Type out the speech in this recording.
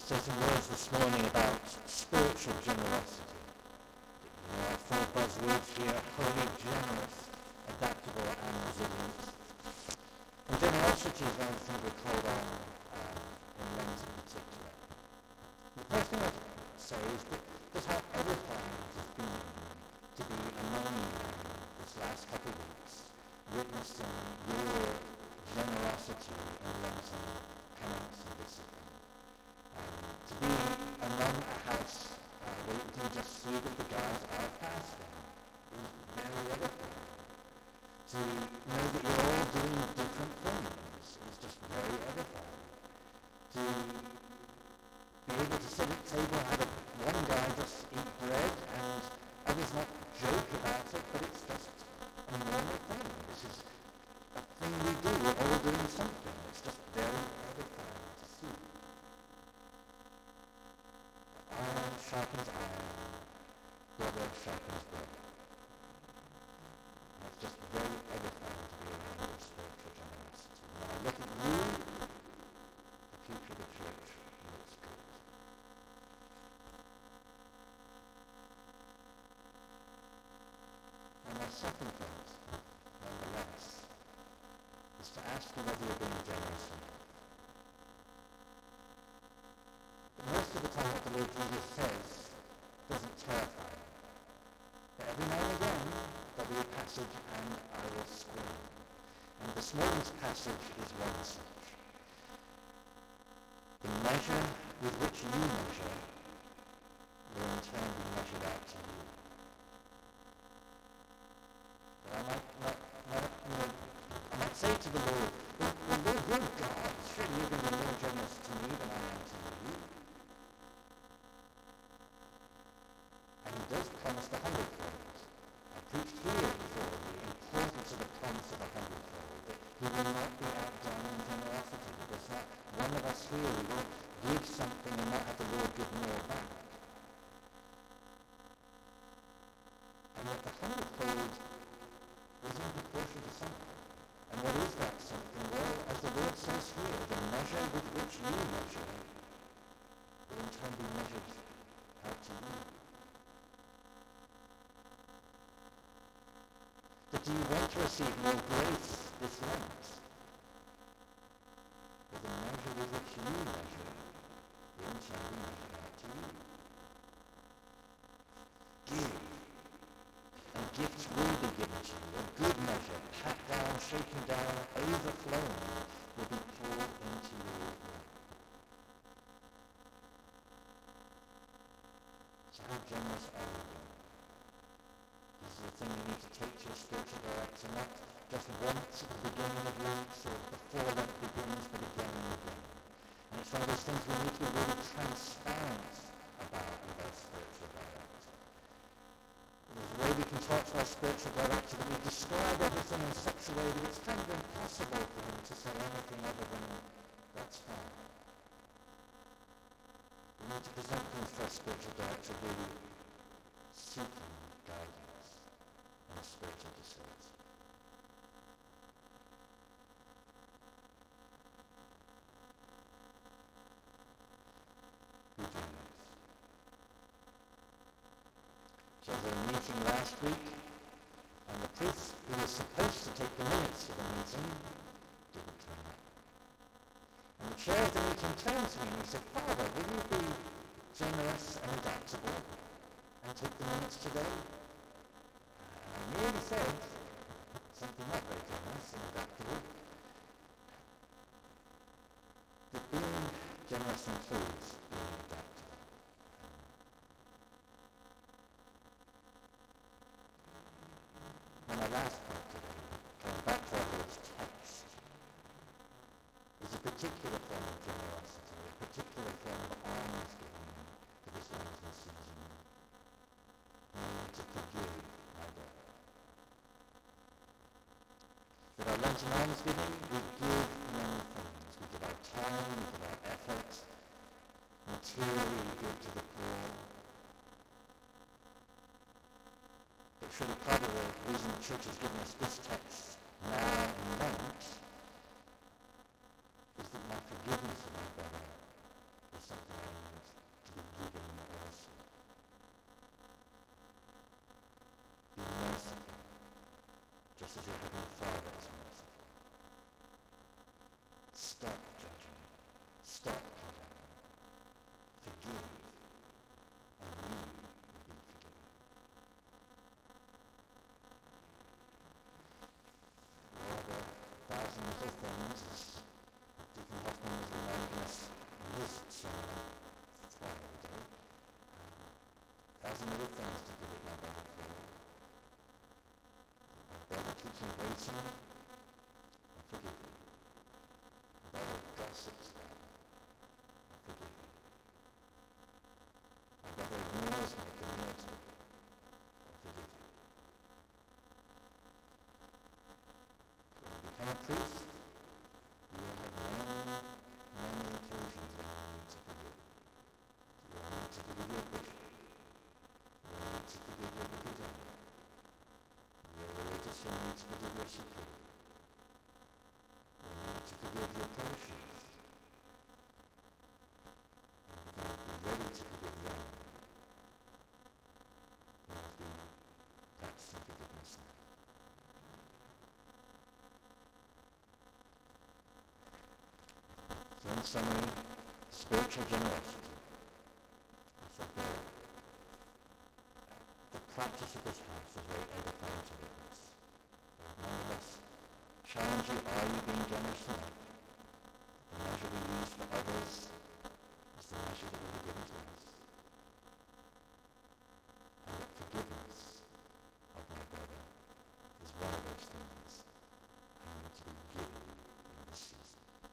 say some words this morning about spiritual generosity. You know, our four buzzwords here, holy, generous, adaptable, and resilient. And generosity is one things we're called on um, in Lent in particular. The first thing I'd say is that just how edifying has been to be among you this last couple of weeks, witnessing your generosity in Lenten penance and discipline know that you're all doing different things is just very edifying. To be able to sit at table and have a, one guy just eat bread and others not joke about it, but it's just a normal thing. This is a thing we do. We're all doing something. It's just very edifying to see. Iron sharpens iron, brother sharpens brother. And just very edifying to be around your spiritual generosity. When I look at you, the future of the church looks good. And my second point, nonetheless, is to ask you whether you're being generous or not. But most of the time what the Lord Jesus says doesn't terrify you. But every now and again there'll be a passage and I will squirm. And this morning's passage is one such. The measure with which you measure will in turn be measured out to you. But I might, might, might, know, I might say to the Lord, well, well Lord, you're God. Surely you're going to be more generous to me than I am to you. And he does promise the hundredfold. I preached here before the importance of the promise of a he will not be outdone in generosity. There's not one of us here will give something and not have the Lord give more back. And yet the hundredfold is in proportion to something. And what is that something? Well, as the Lord says here, the measure with which you measure will in turn be measured out to you. But do you want to receive more grace this Lent? Well, the measure with which you measure in turn be measured out to you. Give and gifts will be given to you. A good measure, pat down, shaken down, overflowing, will be poured into your lap. So how generous are you? This is the thing you need to take to a spiritual director, not just once at the beginning of Lent or before Lent begins, but again and again. And it's one of those things we need to be really transparent about with our spiritual director. There's a way we can talk to our spiritual director that we describe everything in such a way that it's kind of impossible for him to say anything other than, that's fine. We need to present things to our spiritual director really seeking guidance and spiritual discernment. Be generous. Was a meeting last week, and the priest who was supposed to take the minutes of the meeting didn't turn up. And the chair of the meeting turned to me and he said, Father, will you be generous and adaptable and take the minutes today? And I nearly said something not very generous and adaptable, that being generous includes being Sometimes long as we do, we give many things. We give our time, we give our effort, materially we give to the poor. But surely part of the reason the church has given us this text now and then is that my forgiveness of my brother is something I need to be given also. Be merciful, just as you have Stop. Forgive. And you will be forgiven. Are a thousand little things, as Deacon Hoffman was reminding us in his sermon Friday. Um, thousand little things to my brother. My brother keeps forgive you. My brother gossips about me. I forgive you. My brother ignores my community. I forgive you. When you you will have many, many occasions when you need to forgive. You will need to forgive your bishop. You will need to forgive your general. Your religious will need to forgive your superior. You need to forgive your parishioners. in summary, spiritual generosity. That's the, the practice of this house is very edifying to witness. Nonetheless, challenge you, are you being generous enough? The measure we use for others